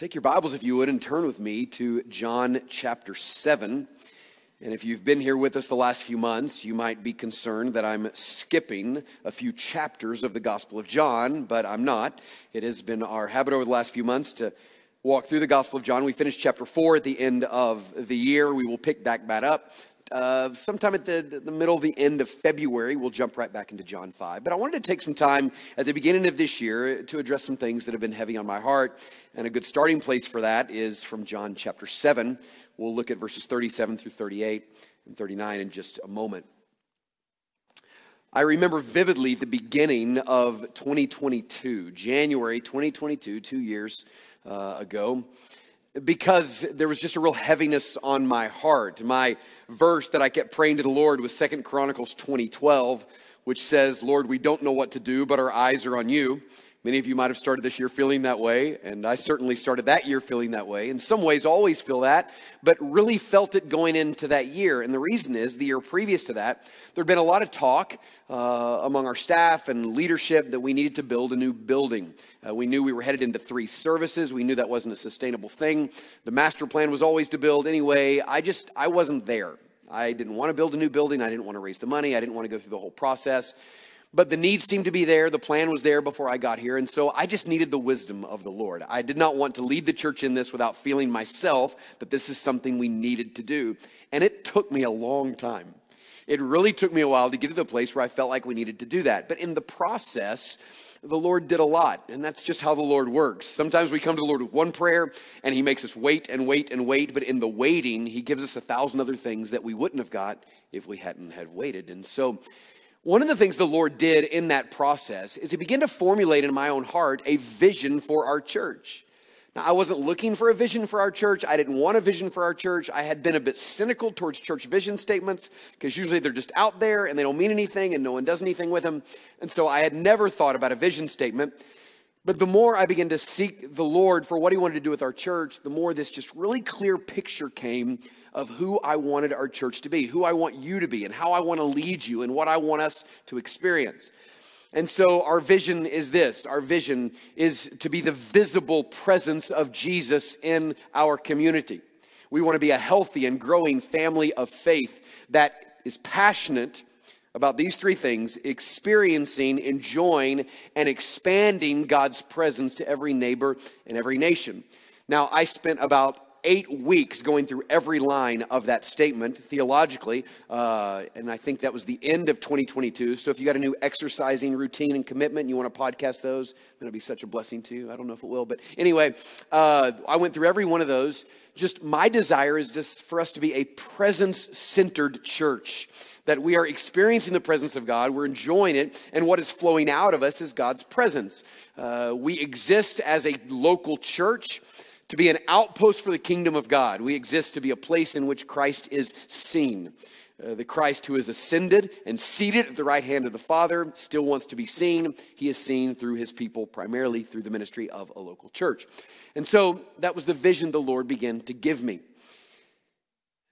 take your Bibles, if you would, and turn with me to John chapter 7. And if you've been here with us the last few months, you might be concerned that I'm skipping a few chapters of the Gospel of John, but I'm not. It has been our habit over the last few months to walk through the Gospel of John. We finished chapter 4 at the end of the year. We will pick back that up. Uh, sometime at the, the middle, of the end of February, we'll jump right back into John 5. But I wanted to take some time at the beginning of this year to address some things that have been heavy on my heart. And a good starting place for that is from John chapter 7. We'll look at verses 37 through 38 and 39 in just a moment. I remember vividly the beginning of 2022, January 2022, two years uh, ago because there was just a real heaviness on my heart. My verse that I kept praying to the Lord was Second Chronicles 2012, which says, Lord, we don't know what to do, but our eyes are on you. Many of you might have started this year feeling that way, and I certainly started that year feeling that way. In some ways, always feel that, but really felt it going into that year. And the reason is, the year previous to that, there had been a lot of talk uh, among our staff and leadership that we needed to build a new building. Uh, we knew we were headed into three services. We knew that wasn't a sustainable thing. The master plan was always to build anyway. I just, I wasn't there. I didn't want to build a new building. I didn't want to raise the money. I didn't want to go through the whole process. But the need seemed to be there. The plan was there before I got here. And so I just needed the wisdom of the Lord. I did not want to lead the church in this without feeling myself that this is something we needed to do. And it took me a long time. It really took me a while to get to the place where I felt like we needed to do that. But in the process, the Lord did a lot, and that's just how the Lord works. Sometimes we come to the Lord with one prayer, and He makes us wait and wait and wait, but in the waiting, He gives us a thousand other things that we wouldn't have got if we hadn't had waited. And so one of the things the Lord did in that process is He began to formulate in my own heart a vision for our church. Now, I wasn't looking for a vision for our church. I didn't want a vision for our church. I had been a bit cynical towards church vision statements because usually they're just out there and they don't mean anything and no one does anything with them. And so I had never thought about a vision statement. But the more I began to seek the Lord for what He wanted to do with our church, the more this just really clear picture came of who I wanted our church to be, who I want you to be, and how I want to lead you, and what I want us to experience. And so, our vision is this our vision is to be the visible presence of Jesus in our community. We want to be a healthy and growing family of faith that is passionate about these three things experiencing, enjoying, and expanding God's presence to every neighbor and every nation. Now, I spent about eight weeks going through every line of that statement theologically, uh, and I think that was the end of 2022. So if you got a new exercising routine and commitment, and you want to podcast those, then it'll be such a blessing to you. I don't know if it will, but anyway, uh, I went through every one of those. Just my desire is just for us to be a presence centered church that we are experiencing the presence of God, we're enjoying it, and what is flowing out of us is God's presence. Uh, we exist as a local church to be an outpost for the kingdom of God. We exist to be a place in which Christ is seen. Uh, the Christ who is ascended and seated at the right hand of the Father still wants to be seen. He is seen through his people, primarily through the ministry of a local church. And so that was the vision the Lord began to give me.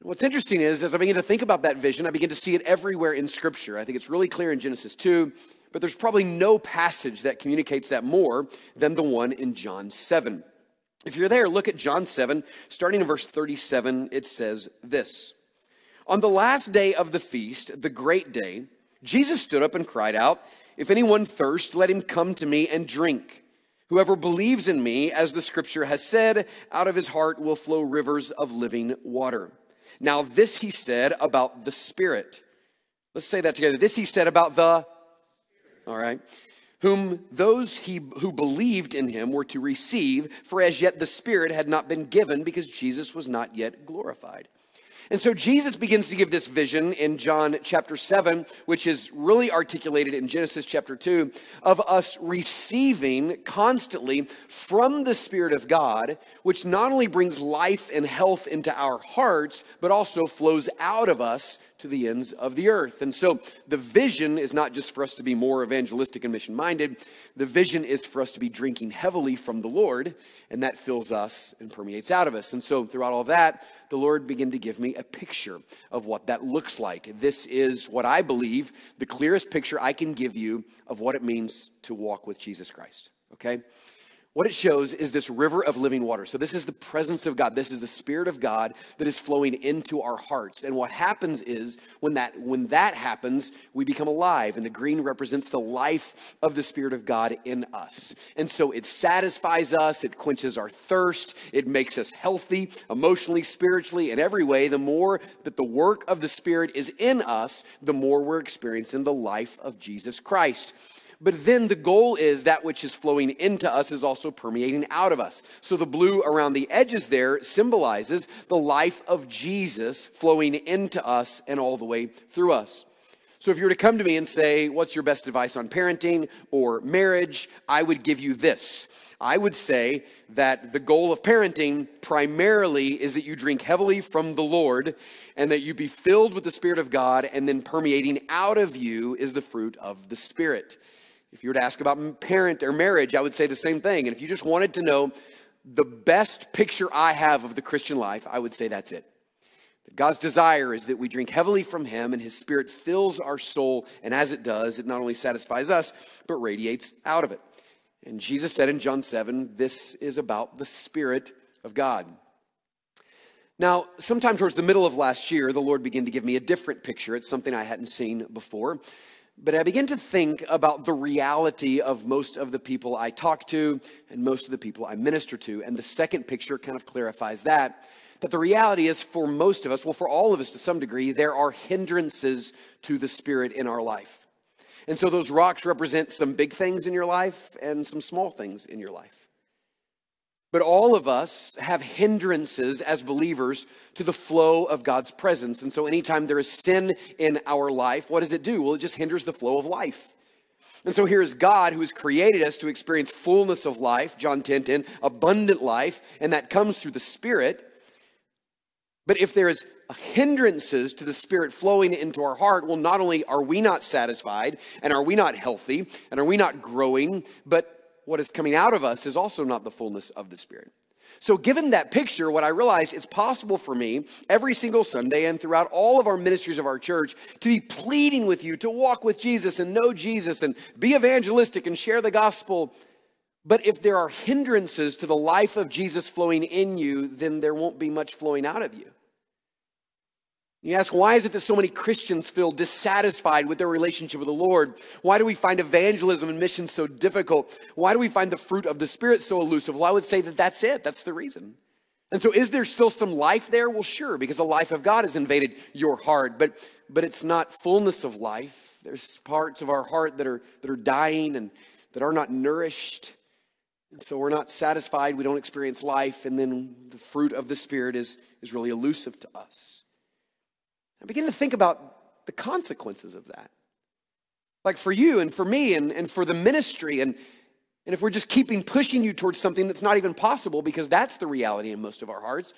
What's interesting is, as I begin to think about that vision, I begin to see it everywhere in Scripture. I think it's really clear in Genesis 2, but there's probably no passage that communicates that more than the one in John 7. If you're there, look at John 7, starting in verse 37, it says this On the last day of the feast, the great day, Jesus stood up and cried out, If anyone thirst, let him come to me and drink. Whoever believes in me, as the scripture has said, out of his heart will flow rivers of living water. Now, this he said about the Spirit. Let's say that together. This he said about the, all right, whom those he, who believed in him were to receive, for as yet the Spirit had not been given because Jesus was not yet glorified. And so Jesus begins to give this vision in John chapter 7, which is really articulated in Genesis chapter 2, of us receiving constantly from the Spirit of God, which not only brings life and health into our hearts, but also flows out of us to the ends of the earth. And so the vision is not just for us to be more evangelistic and mission minded, the vision is for us to be drinking heavily from the Lord, and that fills us and permeates out of us. And so throughout all that, the Lord began to give me a picture of what that looks like. This is what I believe the clearest picture I can give you of what it means to walk with Jesus Christ. Okay? What it shows is this river of living water. So, this is the presence of God. This is the Spirit of God that is flowing into our hearts. And what happens is when that, when that happens, we become alive. And the green represents the life of the Spirit of God in us. And so it satisfies us, it quenches our thirst, it makes us healthy emotionally, spiritually, in every way. The more that the work of the Spirit is in us, the more we're experiencing the life of Jesus Christ. But then the goal is that which is flowing into us is also permeating out of us. So the blue around the edges there symbolizes the life of Jesus flowing into us and all the way through us. So if you were to come to me and say, What's your best advice on parenting or marriage? I would give you this. I would say that the goal of parenting primarily is that you drink heavily from the Lord and that you be filled with the Spirit of God, and then permeating out of you is the fruit of the Spirit. If you were to ask about parent or marriage, I would say the same thing. And if you just wanted to know the best picture I have of the Christian life, I would say that's it. God's desire is that we drink heavily from Him and His Spirit fills our soul. And as it does, it not only satisfies us, but radiates out of it. And Jesus said in John 7, this is about the Spirit of God. Now, sometime towards the middle of last year, the Lord began to give me a different picture. It's something I hadn't seen before. But I begin to think about the reality of most of the people I talk to and most of the people I minister to. And the second picture kind of clarifies that. That the reality is for most of us, well, for all of us to some degree, there are hindrances to the Spirit in our life. And so those rocks represent some big things in your life and some small things in your life. But all of us have hindrances as believers to the flow of God's presence. And so, anytime there is sin in our life, what does it do? Well, it just hinders the flow of life. And so, here is God who has created us to experience fullness of life, John 10 10, abundant life, and that comes through the Spirit. But if there is hindrances to the Spirit flowing into our heart, well, not only are we not satisfied and are we not healthy and are we not growing, but what is coming out of us is also not the fullness of the Spirit. So, given that picture, what I realized it's possible for me every single Sunday and throughout all of our ministries of our church to be pleading with you to walk with Jesus and know Jesus and be evangelistic and share the gospel. But if there are hindrances to the life of Jesus flowing in you, then there won't be much flowing out of you. You ask, why is it that so many Christians feel dissatisfied with their relationship with the Lord? Why do we find evangelism and mission so difficult? Why do we find the fruit of the Spirit so elusive? Well, I would say that that's it. That's the reason. And so, is there still some life there? Well, sure, because the life of God has invaded your heart, but, but it's not fullness of life. There's parts of our heart that are, that are dying and that are not nourished. And so, we're not satisfied. We don't experience life. And then the fruit of the Spirit is, is really elusive to us. I begin to think about the consequences of that. Like for you and for me and, and for the ministry, and, and if we're just keeping pushing you towards something that's not even possible, because that's the reality in most of our hearts.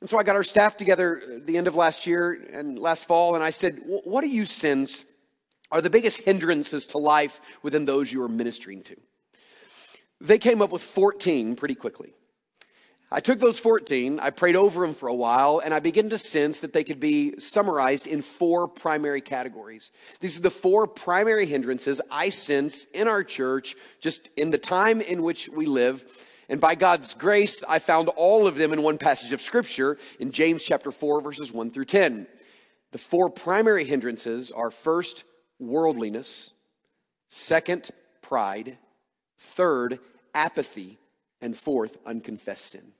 And so I got our staff together at the end of last year and last fall, and I said, What are you sins? are the biggest hindrances to life within those you are ministering to? They came up with 14 pretty quickly. I took those 14, I prayed over them for a while, and I began to sense that they could be summarized in four primary categories. These are the four primary hindrances I sense in our church, just in the time in which we live. And by God's grace, I found all of them in one passage of scripture in James chapter 4, verses 1 through 10. The four primary hindrances are first, worldliness, second, pride, third, apathy, and fourth, unconfessed sin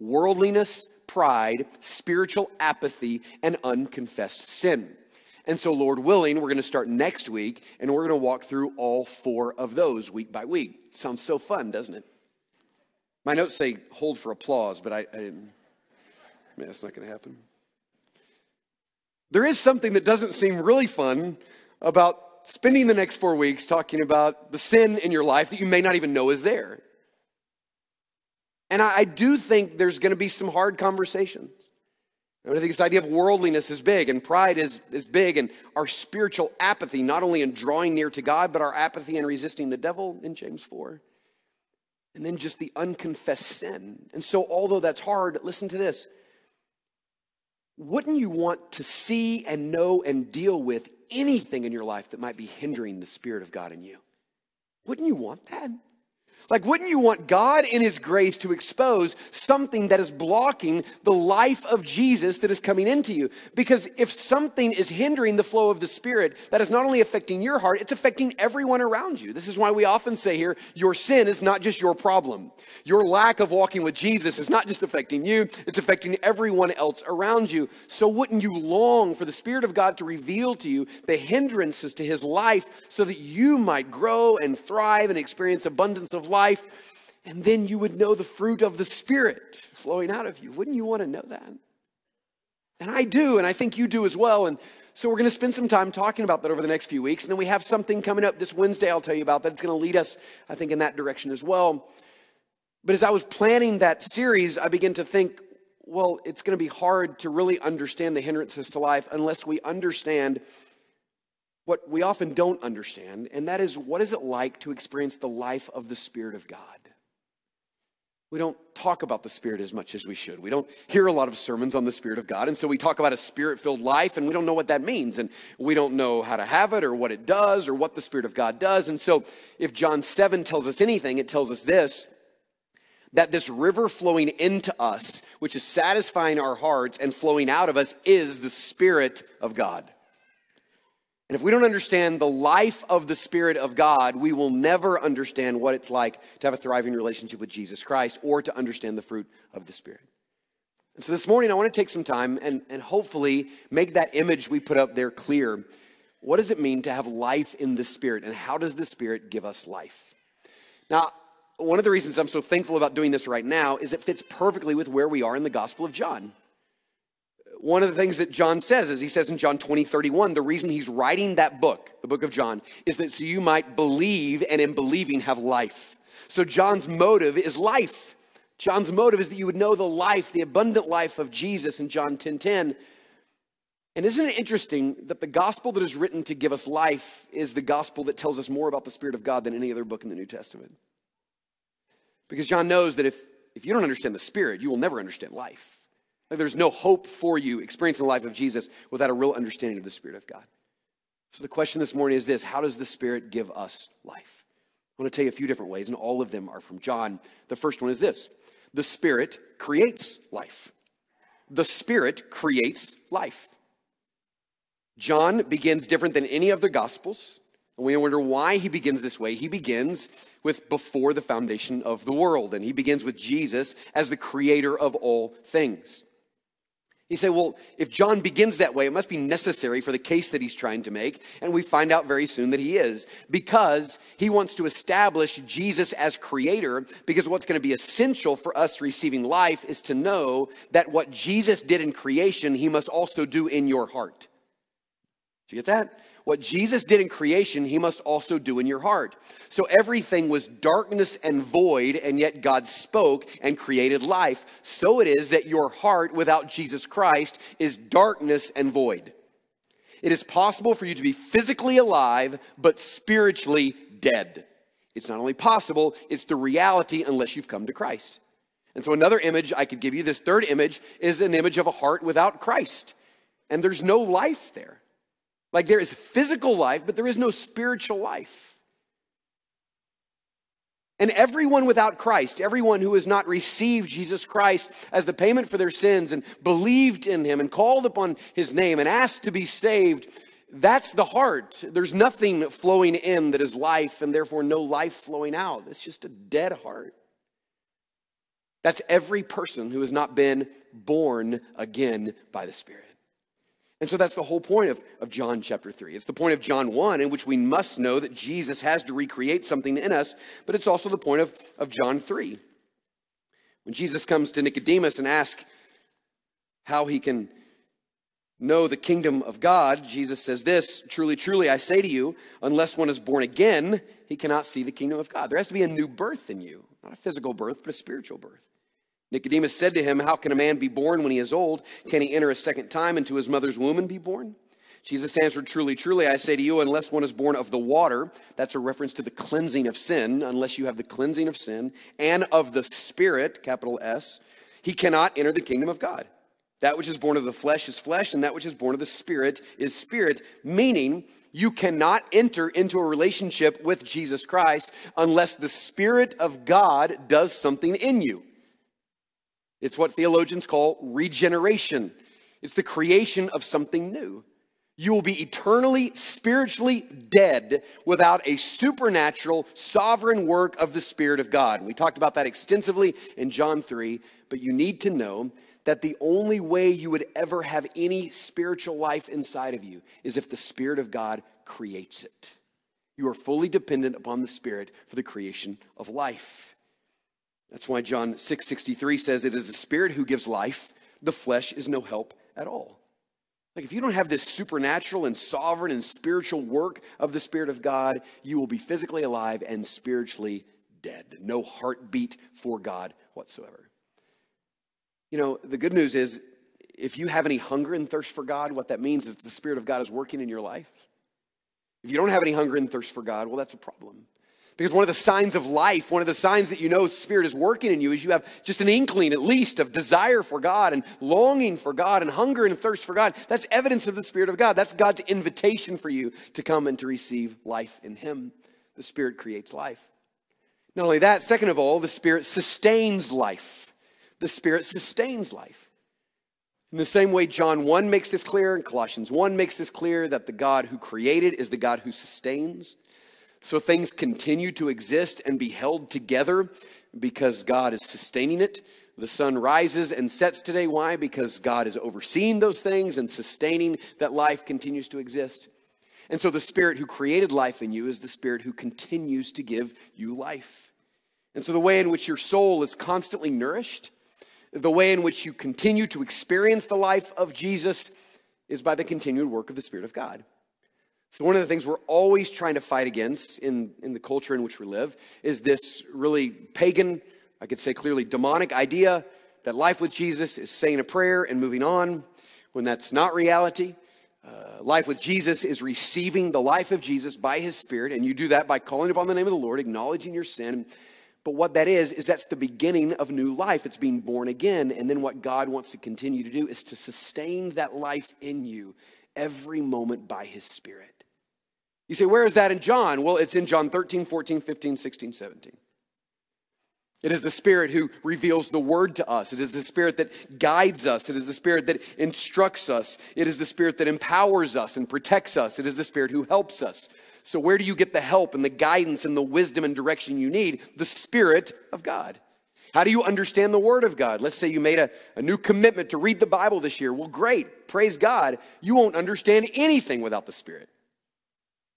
worldliness, pride, spiritual apathy, and unconfessed sin. And so, Lord willing, we're going to start next week and we're going to walk through all four of those week by week. Sounds so fun, doesn't it? My notes say hold for applause, but I, I didn't. Man, that's not going to happen. There is something that doesn't seem really fun about spending the next four weeks talking about the sin in your life that you may not even know is there. And I, I do think there's going to be some hard conversations. I think this idea of worldliness is big and pride is, is big, and our spiritual apathy, not only in drawing near to God, but our apathy in resisting the devil in James 4. And then just the unconfessed sin. And so, although that's hard, listen to this. Wouldn't you want to see and know and deal with anything in your life that might be hindering the Spirit of God in you? Wouldn't you want that? Like, wouldn't you want God in His grace to expose something that is blocking the life of Jesus that is coming into you? Because if something is hindering the flow of the Spirit, that is not only affecting your heart, it's affecting everyone around you. This is why we often say here, your sin is not just your problem. Your lack of walking with Jesus is not just affecting you, it's affecting everyone else around you. So, wouldn't you long for the Spirit of God to reveal to you the hindrances to His life so that you might grow and thrive and experience abundance of life? Life, and then you would know the fruit of the Spirit flowing out of you. Wouldn't you want to know that? And I do, and I think you do as well. And so we're going to spend some time talking about that over the next few weeks. And then we have something coming up this Wednesday, I'll tell you about that. It's going to lead us, I think, in that direction as well. But as I was planning that series, I began to think, well, it's going to be hard to really understand the hindrances to life unless we understand what we often don't understand, and that is what is it like to experience the life of the Spirit of God? We don't talk about the Spirit as much as we should. We don't hear a lot of sermons on the Spirit of God. And so we talk about a spirit filled life and we don't know what that means. And we don't know how to have it or what it does or what the Spirit of God does. And so if John 7 tells us anything, it tells us this that this river flowing into us, which is satisfying our hearts and flowing out of us, is the Spirit of God. And if we don't understand the life of the Spirit of God, we will never understand what it's like to have a thriving relationship with Jesus Christ or to understand the fruit of the Spirit. And so this morning, I want to take some time and, and hopefully make that image we put up there clear. What does it mean to have life in the Spirit, and how does the Spirit give us life? Now, one of the reasons I'm so thankful about doing this right now is it fits perfectly with where we are in the Gospel of John one of the things that John says is he says in John 20, 31, the reason he's writing that book, the book of John, is that so you might believe and in believing have life. So John's motive is life. John's motive is that you would know the life, the abundant life of Jesus in John 10 10. And isn't it interesting that the gospel that is written to give us life is the gospel that tells us more about the Spirit of God than any other book in the New Testament? Because John knows that if, if you don't understand the Spirit, you will never understand life. Like there's no hope for you experiencing the life of Jesus without a real understanding of the Spirit of God. So the question this morning is this How does the Spirit give us life? I want to tell you a few different ways, and all of them are from John. The first one is this the Spirit creates life. The Spirit creates life. John begins different than any of the Gospels. And we wonder why he begins this way. He begins with before the foundation of the world, and he begins with Jesus as the creator of all things. You say, well, if John begins that way, it must be necessary for the case that he's trying to make. And we find out very soon that he is, because he wants to establish Jesus as creator. Because what's going to be essential for us receiving life is to know that what Jesus did in creation, he must also do in your heart. You get that? What Jesus did in creation, he must also do in your heart. So everything was darkness and void, and yet God spoke and created life. So it is that your heart without Jesus Christ is darkness and void. It is possible for you to be physically alive, but spiritually dead. It's not only possible, it's the reality unless you've come to Christ. And so, another image I could give you, this third image, is an image of a heart without Christ. And there's no life there. Like there is physical life, but there is no spiritual life. And everyone without Christ, everyone who has not received Jesus Christ as the payment for their sins and believed in him and called upon his name and asked to be saved, that's the heart. There's nothing flowing in that is life and therefore no life flowing out. It's just a dead heart. That's every person who has not been born again by the Spirit. And so that's the whole point of, of John chapter 3. It's the point of John 1 in which we must know that Jesus has to recreate something in us, but it's also the point of, of John 3. When Jesus comes to Nicodemus and asks how he can know the kingdom of God, Jesus says this Truly, truly, I say to you, unless one is born again, he cannot see the kingdom of God. There has to be a new birth in you, not a physical birth, but a spiritual birth. Nicodemus said to him, How can a man be born when he is old? Can he enter a second time into his mother's womb and be born? Jesus answered, Truly, truly, I say to you, unless one is born of the water, that's a reference to the cleansing of sin, unless you have the cleansing of sin, and of the Spirit, capital S, he cannot enter the kingdom of God. That which is born of the flesh is flesh, and that which is born of the Spirit is spirit, meaning you cannot enter into a relationship with Jesus Christ unless the Spirit of God does something in you. It's what theologians call regeneration. It's the creation of something new. You will be eternally, spiritually dead without a supernatural, sovereign work of the Spirit of God. And we talked about that extensively in John 3, but you need to know that the only way you would ever have any spiritual life inside of you is if the Spirit of God creates it. You are fully dependent upon the Spirit for the creation of life. That's why John 6:63 says it is the Spirit who gives life, the flesh is no help at all. Like, if you don't have this supernatural and sovereign and spiritual work of the Spirit of God, you will be physically alive and spiritually dead. No heartbeat for God whatsoever. You know, the good news is if you have any hunger and thirst for God, what that means is the Spirit of God is working in your life. If you don't have any hunger and thirst for God, well, that's a problem. Because one of the signs of life, one of the signs that you know Spirit is working in you is you have just an inkling, at least, of desire for God and longing for God and hunger and thirst for God. That's evidence of the Spirit of God. That's God's invitation for you to come and to receive life in Him. The Spirit creates life. Not only that, second of all, the Spirit sustains life. The Spirit sustains life. In the same way, John 1 makes this clear, and Colossians 1 makes this clear that the God who created is the God who sustains. So things continue to exist and be held together because God is sustaining it. The sun rises and sets today. Why? Because God is overseeing those things and sustaining that life continues to exist. And so the Spirit who created life in you is the Spirit who continues to give you life. And so the way in which your soul is constantly nourished, the way in which you continue to experience the life of Jesus is by the continued work of the Spirit of God. So, one of the things we're always trying to fight against in, in the culture in which we live is this really pagan, I could say clearly demonic idea that life with Jesus is saying a prayer and moving on when that's not reality. Uh, life with Jesus is receiving the life of Jesus by his Spirit, and you do that by calling upon the name of the Lord, acknowledging your sin. But what that is, is that's the beginning of new life. It's being born again. And then what God wants to continue to do is to sustain that life in you every moment by his Spirit. You say, where is that in John? Well, it's in John 13, 14, 15, 16, 17. It is the Spirit who reveals the Word to us. It is the Spirit that guides us. It is the Spirit that instructs us. It is the Spirit that empowers us and protects us. It is the Spirit who helps us. So, where do you get the help and the guidance and the wisdom and direction you need? The Spirit of God. How do you understand the Word of God? Let's say you made a, a new commitment to read the Bible this year. Well, great. Praise God. You won't understand anything without the Spirit.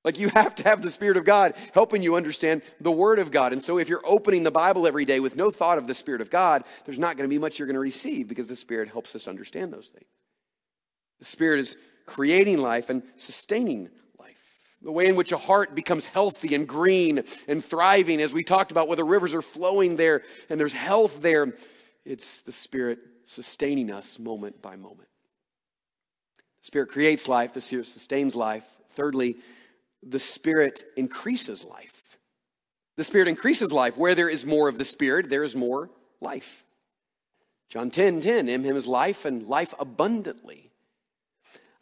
Like you have to have the Spirit of God helping you understand the Word of God. And so if you're opening the Bible every day with no thought of the Spirit of God, there's not going to be much you're going to receive because the Spirit helps us understand those things. The Spirit is creating life and sustaining life. The way in which a heart becomes healthy and green and thriving, as we talked about, where the rivers are flowing there and there's health there, it's the Spirit sustaining us moment by moment. The Spirit creates life, the Spirit sustains life. Thirdly, the Spirit increases life. The Spirit increases life. Where there is more of the Spirit, there is more life. John 10 10, in him is life and life abundantly.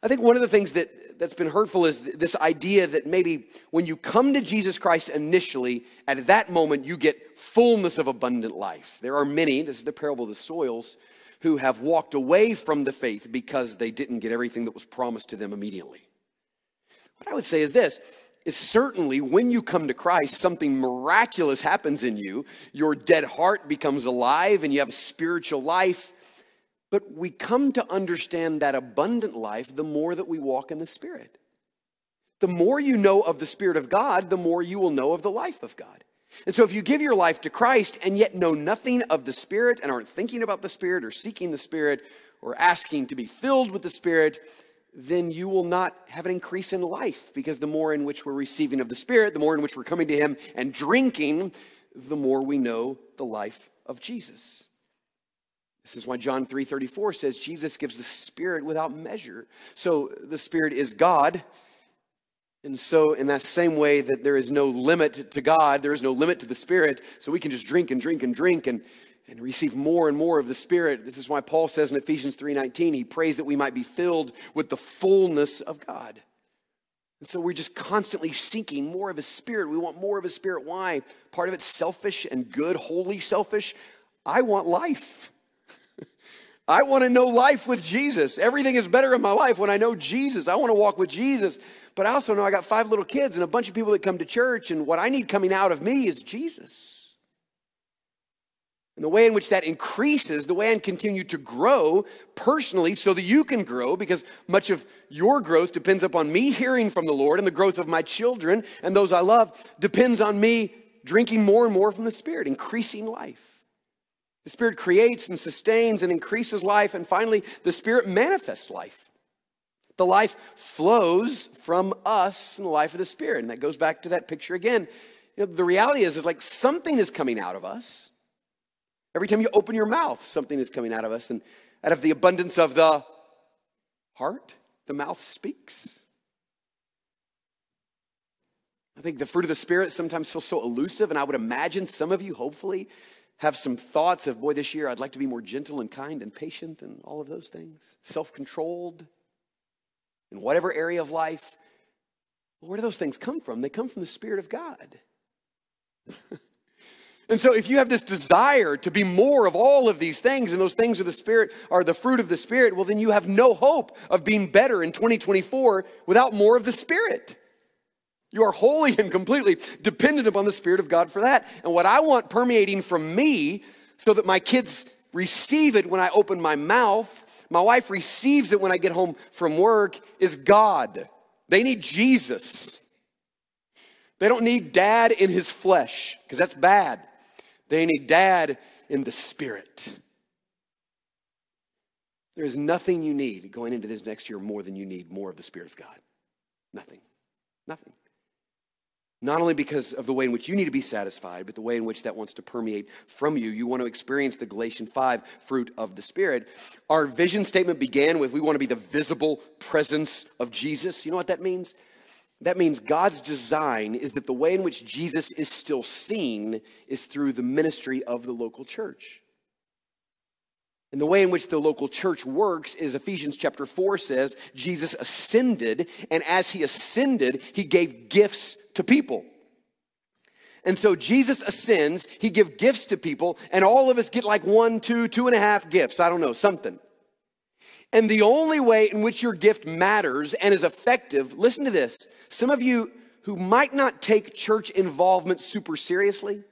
I think one of the things that, that's been hurtful is this idea that maybe when you come to Jesus Christ initially, at that moment you get fullness of abundant life. There are many, this is the parable of the soils, who have walked away from the faith because they didn't get everything that was promised to them immediately. What I would say is this is certainly when you come to Christ, something miraculous happens in you. Your dead heart becomes alive and you have a spiritual life. But we come to understand that abundant life the more that we walk in the Spirit. The more you know of the Spirit of God, the more you will know of the life of God. And so, if you give your life to Christ and yet know nothing of the Spirit and aren't thinking about the Spirit or seeking the Spirit or asking to be filled with the Spirit, then you will not have an increase in life because the more in which we're receiving of the Spirit, the more in which we're coming to Him and drinking, the more we know the life of Jesus. This is why John 3:34 says Jesus gives the Spirit without measure. So the Spirit is God. And so, in that same way that there is no limit to God, there is no limit to the Spirit, so we can just drink and drink and drink and and receive more and more of the spirit. This is why paul says in ephesians 3.19 he prays that we might be filled with the fullness of god. And so we're just constantly seeking more of his spirit. We want more of his spirit. Why? Part of it's selfish and good holy selfish. I want life. I want to know life with jesus. Everything is better in my life when i know jesus. I want to walk with jesus. But i also know i got five little kids and a bunch of people that come to church and what i need coming out of me is jesus and the way in which that increases, the way I continue to grow personally so that you can grow, because much of your growth depends upon me hearing from the Lord, and the growth of my children and those I love depends on me drinking more and more from the Spirit, increasing life. The Spirit creates and sustains and increases life, and finally, the Spirit manifests life. The life flows from us in the life of the Spirit. And that goes back to that picture again. You know, the reality is, is like something is coming out of us Every time you open your mouth, something is coming out of us. And out of the abundance of the heart, the mouth speaks. I think the fruit of the Spirit sometimes feels so elusive, and I would imagine some of you, hopefully, have some thoughts of, boy, this year I'd like to be more gentle and kind and patient and all of those things, self controlled in whatever area of life. Well, where do those things come from? They come from the Spirit of God. And so, if you have this desire to be more of all of these things, and those things of the Spirit are the fruit of the Spirit, well, then you have no hope of being better in 2024 without more of the Spirit. You are wholly and completely dependent upon the Spirit of God for that. And what I want permeating from me so that my kids receive it when I open my mouth, my wife receives it when I get home from work, is God. They need Jesus. They don't need dad in his flesh, because that's bad. They need dad in the spirit. There is nothing you need going into this next year more than you need more of the Spirit of God. Nothing. Nothing. Not only because of the way in which you need to be satisfied, but the way in which that wants to permeate from you. You want to experience the Galatians 5 fruit of the Spirit. Our vision statement began with we want to be the visible presence of Jesus. You know what that means? That means God's design is that the way in which Jesus is still seen is through the ministry of the local church. And the way in which the local church works is Ephesians chapter 4 says Jesus ascended, and as he ascended, he gave gifts to people. And so Jesus ascends, he gives gifts to people, and all of us get like one, two, two and a half gifts. I don't know, something. And the only way in which your gift matters and is effective, listen to this. Some of you who might not take church involvement super seriously,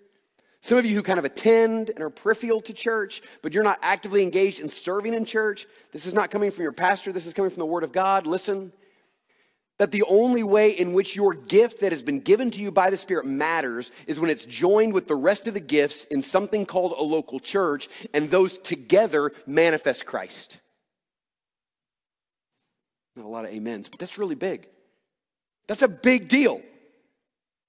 some of you who kind of attend and are peripheral to church, but you're not actively engaged in serving in church, this is not coming from your pastor, this is coming from the Word of God. Listen, that the only way in which your gift that has been given to you by the Spirit matters is when it's joined with the rest of the gifts in something called a local church, and those together manifest Christ. Not a lot of amens, but that's really big. That's a big deal.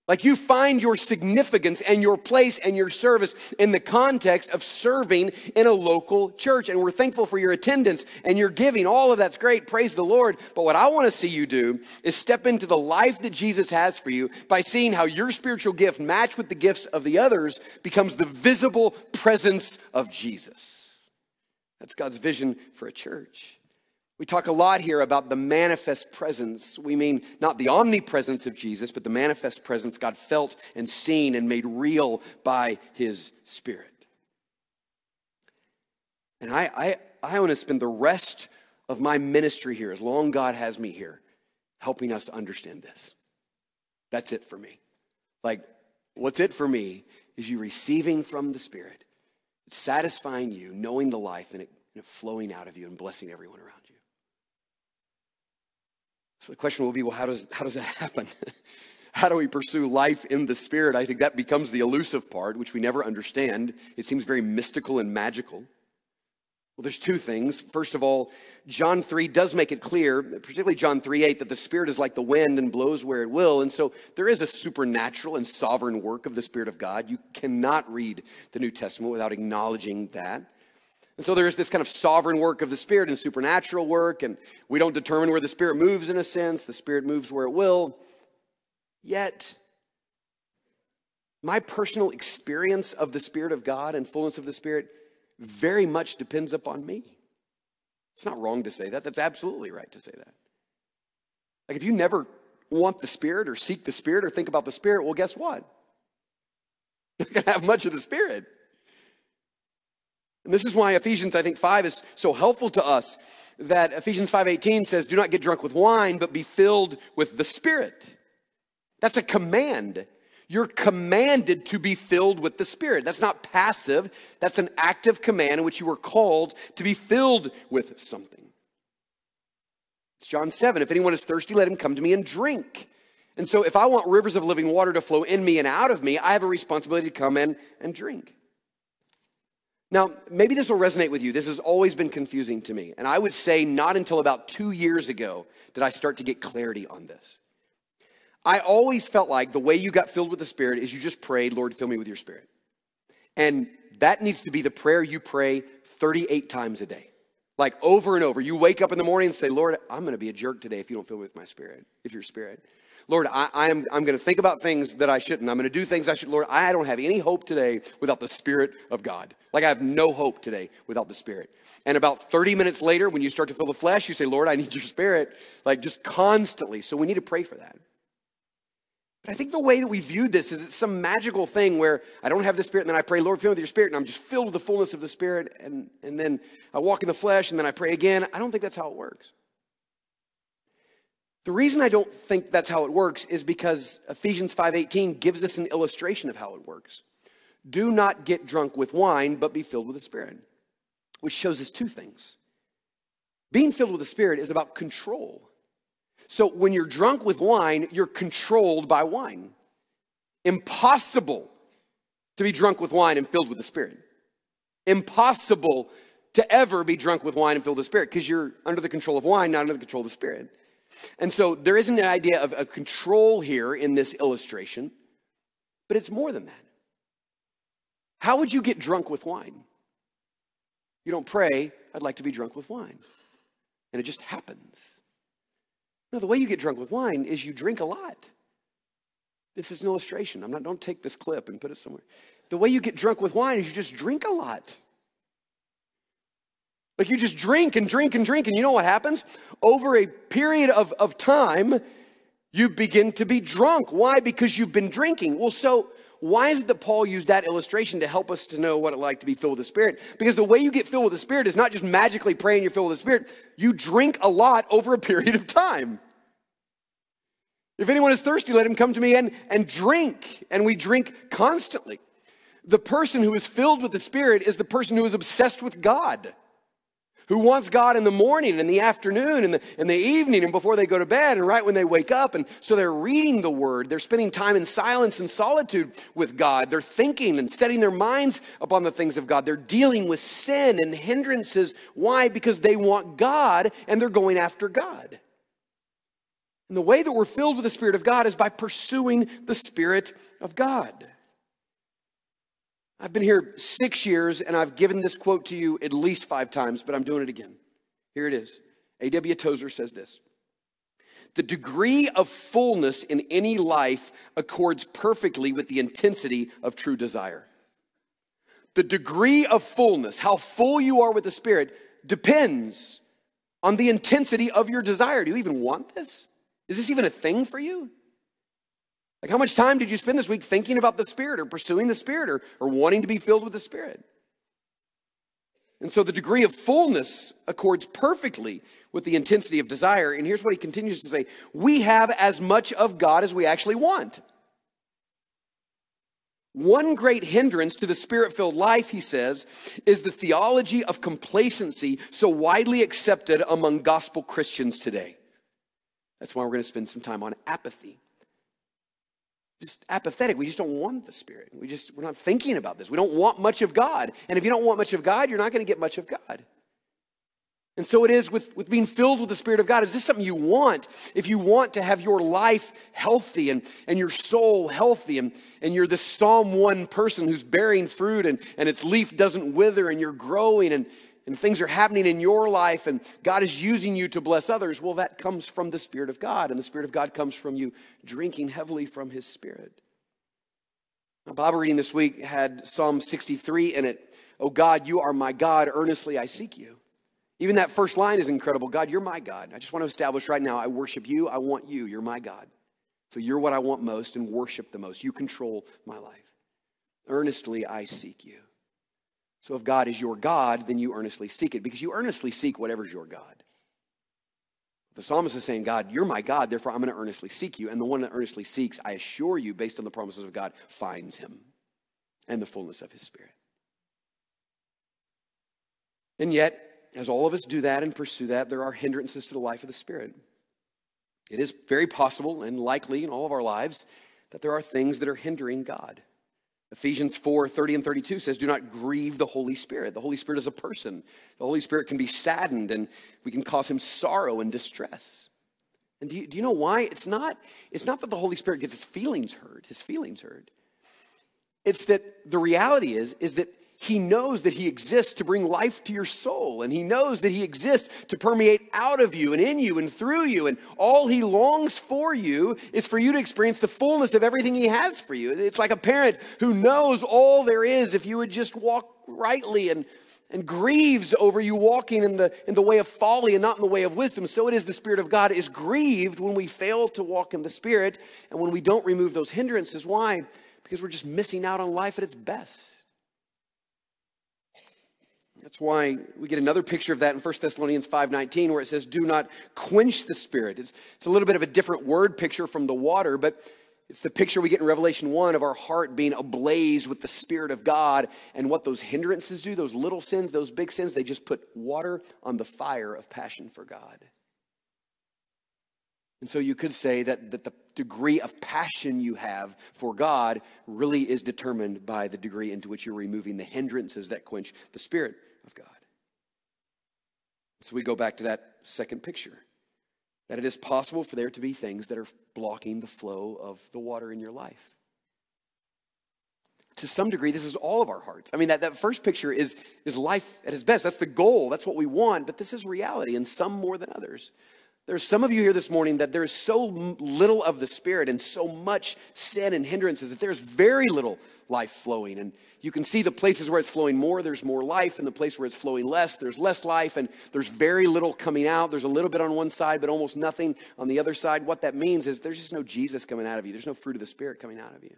Like you find your significance and your place and your service in the context of serving in a local church. And we're thankful for your attendance and your giving. All of that's great. Praise the Lord. But what I want to see you do is step into the life that Jesus has for you by seeing how your spiritual gift matched with the gifts of the others becomes the visible presence of Jesus. That's God's vision for a church. We talk a lot here about the manifest presence. We mean not the omnipresence of Jesus, but the manifest presence God felt and seen and made real by his Spirit. And I, I, I want to spend the rest of my ministry here, as long God has me here, helping us understand this. That's it for me. Like, what's it for me is you receiving from the Spirit, satisfying you, knowing the life, and it, and it flowing out of you and blessing everyone around you. So the question will be well, how does, how does that happen? how do we pursue life in the Spirit? I think that becomes the elusive part, which we never understand. It seems very mystical and magical. Well, there's two things. First of all, John 3 does make it clear, particularly John 3 8, that the Spirit is like the wind and blows where it will. And so there is a supernatural and sovereign work of the Spirit of God. You cannot read the New Testament without acknowledging that. And so there is this kind of sovereign work of the Spirit and supernatural work, and we don't determine where the Spirit moves in a sense. The Spirit moves where it will. Yet, my personal experience of the Spirit of God and fullness of the Spirit very much depends upon me. It's not wrong to say that. That's absolutely right to say that. Like if you never want the Spirit or seek the Spirit or think about the Spirit, well, guess what? You're not going to have much of the Spirit. And this is why Ephesians, I think, 5 is so helpful to us that Ephesians 5:18 says, "Do not get drunk with wine, but be filled with the Spirit." That's a command. You're commanded to be filled with the Spirit. That's not passive, that's an active command in which you are called to be filled with something. It's John 7. If anyone is thirsty, let him come to me and drink. And so, if I want rivers of living water to flow in me and out of me, I have a responsibility to come in and drink. Now, maybe this will resonate with you. This has always been confusing to me. And I would say not until about two years ago did I start to get clarity on this. I always felt like the way you got filled with the Spirit is you just prayed, Lord, fill me with your Spirit. And that needs to be the prayer you pray 38 times a day. Like over and over. You wake up in the morning and say, Lord, I'm going to be a jerk today if you don't fill me with my Spirit, if your Spirit. Lord, I, I am, I'm going to think about things that I shouldn't. I'm going to do things I should. Lord, I don't have any hope today without the Spirit of God. Like I have no hope today without the Spirit. And about 30 minutes later, when you start to feel the flesh, you say, Lord, I need your Spirit, like just constantly. So we need to pray for that. But I think the way that we viewed this is it's some magical thing where I don't have the Spirit and then I pray, Lord, fill me with your Spirit, and I'm just filled with the fullness of the Spirit, and, and then I walk in the flesh and then I pray again. I don't think that's how it works. The reason I don't think that's how it works is because Ephesians 5:18 gives us an illustration of how it works. Do not get drunk with wine, but be filled with the Spirit, which shows us two things. Being filled with the Spirit is about control. So when you're drunk with wine, you're controlled by wine. Impossible to be drunk with wine and filled with the Spirit. Impossible to ever be drunk with wine and filled with the Spirit because you're under the control of wine, not under the control of the Spirit. And so there isn't an idea of, of control here in this illustration, but it's more than that. How would you get drunk with wine? You don't pray, I'd like to be drunk with wine. And it just happens. No, the way you get drunk with wine is you drink a lot. This is an illustration. I'm not, don't take this clip and put it somewhere. The way you get drunk with wine is you just drink a lot. Like you just drink and drink and drink, and you know what happens? Over a period of, of time, you begin to be drunk. Why? Because you've been drinking. Well, so why is it that Paul used that illustration to help us to know what it like to be filled with the Spirit? Because the way you get filled with the Spirit is not just magically praying you're filled with the Spirit. You drink a lot over a period of time. If anyone is thirsty, let him come to me and, and drink. And we drink constantly. The person who is filled with the Spirit is the person who is obsessed with God who wants God in the morning and the afternoon and the, and the evening and before they go to bed and right when they wake up. And so they're reading the word. They're spending time in silence and solitude with God. They're thinking and setting their minds upon the things of God. They're dealing with sin and hindrances. Why? Because they want God and they're going after God. And the way that we're filled with the Spirit of God is by pursuing the Spirit of God. I've been here six years and I've given this quote to you at least five times, but I'm doing it again. Here it is. A.W. Tozer says this The degree of fullness in any life accords perfectly with the intensity of true desire. The degree of fullness, how full you are with the Spirit, depends on the intensity of your desire. Do you even want this? Is this even a thing for you? Like, how much time did you spend this week thinking about the Spirit or pursuing the Spirit or, or wanting to be filled with the Spirit? And so the degree of fullness accords perfectly with the intensity of desire. And here's what he continues to say We have as much of God as we actually want. One great hindrance to the spirit filled life, he says, is the theology of complacency so widely accepted among gospel Christians today. That's why we're going to spend some time on apathy just apathetic. We just don't want the Spirit. We just, we're not thinking about this. We don't want much of God. And if you don't want much of God, you're not going to get much of God. And so it is with, with being filled with the Spirit of God. Is this something you want? If you want to have your life healthy and, and your soul healthy, and, and you're this Psalm 1 person who's bearing fruit and, and its leaf doesn't wither and you're growing and, and things are happening in your life and God is using you to bless others, well, that comes from the Spirit of God. And the Spirit of God comes from you drinking heavily from His Spirit. My Bible reading this week had Psalm 63 in it. Oh God, you are my God, earnestly I seek you. Even that first line is incredible. God, you're my God. I just want to establish right now I worship you. I want you. You're my God. So you're what I want most and worship the most. You control my life. Earnestly I seek you. So if God is your God, then you earnestly seek it because you earnestly seek whatever's your God. The psalmist is saying, God, you're my God, therefore I'm going to earnestly seek you. And the one that earnestly seeks, I assure you, based on the promises of God, finds him and the fullness of his spirit. And yet, as all of us do that and pursue that, there are hindrances to the life of the Spirit. It is very possible and likely in all of our lives that there are things that are hindering God. Ephesians 4 30 and 32 says, Do not grieve the Holy Spirit. The Holy Spirit is a person. The Holy Spirit can be saddened and we can cause him sorrow and distress. And do you, do you know why? It's not, it's not that the Holy Spirit gets his feelings hurt, his feelings hurt. It's that the reality is, is that he knows that he exists to bring life to your soul. And he knows that he exists to permeate out of you and in you and through you. And all he longs for you is for you to experience the fullness of everything he has for you. It's like a parent who knows all there is if you would just walk rightly and, and grieves over you walking in the, in the way of folly and not in the way of wisdom. So it is the Spirit of God is grieved when we fail to walk in the Spirit and when we don't remove those hindrances. Why? Because we're just missing out on life at its best. That's why we get another picture of that in 1 Thessalonians 5.19 where it says, do not quench the spirit. It's, it's a little bit of a different word picture from the water, but it's the picture we get in Revelation 1 of our heart being ablaze with the Spirit of God and what those hindrances do, those little sins, those big sins, they just put water on the fire of passion for God. And so you could say that, that the degree of passion you have for God really is determined by the degree into which you're removing the hindrances that quench the Spirit of God. So we go back to that second picture that it is possible for there to be things that are blocking the flow of the water in your life. To some degree, this is all of our hearts. I mean, that, that first picture is, is life at its best. That's the goal. That's what we want. But this is reality, and some more than others. There's some of you here this morning that there's so little of the Spirit and so much sin and hindrances that there's very little life flowing. And you can see the places where it's flowing more, there's more life, and the place where it's flowing less, there's less life, and there's very little coming out. There's a little bit on one side, but almost nothing on the other side. What that means is there's just no Jesus coming out of you, there's no fruit of the Spirit coming out of you.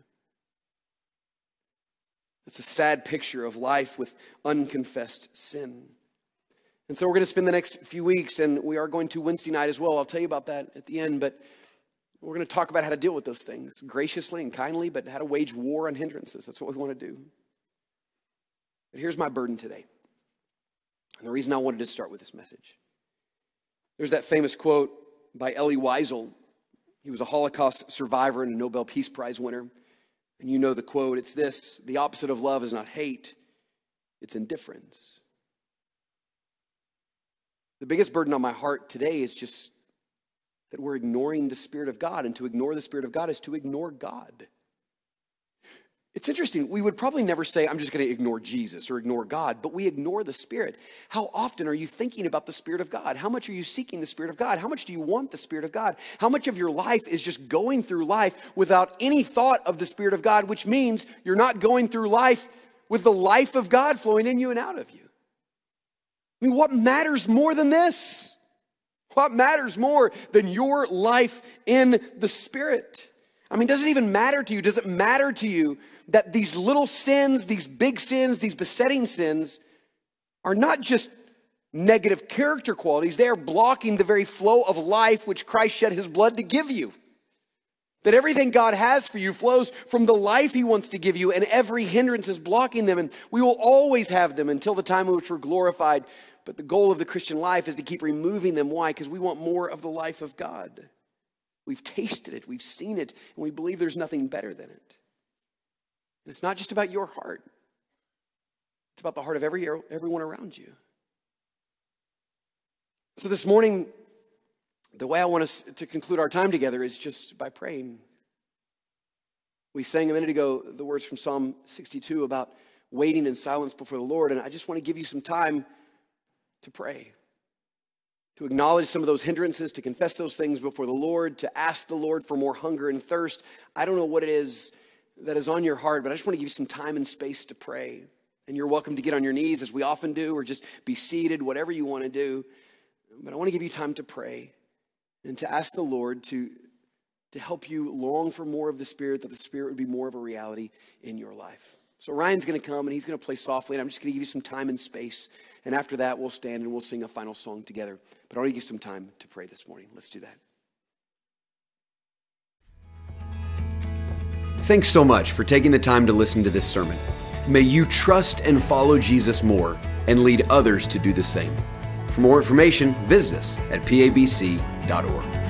It's a sad picture of life with unconfessed sin. And so we're going to spend the next few weeks, and we are going to Wednesday night as well. I'll tell you about that at the end, but we're going to talk about how to deal with those things graciously and kindly, but how to wage war on hindrances. That's what we want to do. But here's my burden today. And the reason I wanted to start with this message. There's that famous quote by Elie Wiesel. He was a Holocaust survivor and a Nobel Peace Prize winner. And you know the quote it's this the opposite of love is not hate, it's indifference. The biggest burden on my heart today is just that we're ignoring the Spirit of God. And to ignore the Spirit of God is to ignore God. It's interesting. We would probably never say, I'm just going to ignore Jesus or ignore God, but we ignore the Spirit. How often are you thinking about the Spirit of God? How much are you seeking the Spirit of God? How much do you want the Spirit of God? How much of your life is just going through life without any thought of the Spirit of God, which means you're not going through life with the life of God flowing in you and out of you? I mean, what matters more than this? What matters more than your life in the Spirit? I mean, does it even matter to you? Does it matter to you that these little sins, these big sins, these besetting sins are not just negative character qualities, they are blocking the very flow of life which Christ shed his blood to give you? That everything God has for you flows from the life He wants to give you, and every hindrance is blocking them. And we will always have them until the time in which we're glorified but the goal of the Christian life is to keep removing them. Why? Because we want more of the life of God. We've tasted it, we've seen it, and we believe there's nothing better than it. And it's not just about your heart, it's about the heart of every, everyone around you. So this morning, the way I want us to conclude our time together is just by praying. We sang a minute ago the words from Psalm 62 about waiting in silence before the Lord, and I just want to give you some time to pray, to acknowledge some of those hindrances, to confess those things before the Lord, to ask the Lord for more hunger and thirst. I don't know what it is that is on your heart, but I just want to give you some time and space to pray. And you're welcome to get on your knees as we often do, or just be seated, whatever you want to do. But I want to give you time to pray and to ask the Lord to, to help you long for more of the Spirit, that the Spirit would be more of a reality in your life. So Ryan's going to come and he's going to play softly, and I'm just going to give you some time and space. And after that, we'll stand and we'll sing a final song together. But I want to give some time to pray this morning. Let's do that. Thanks so much for taking the time to listen to this sermon. May you trust and follow Jesus more and lead others to do the same. For more information, visit us at pabc.org.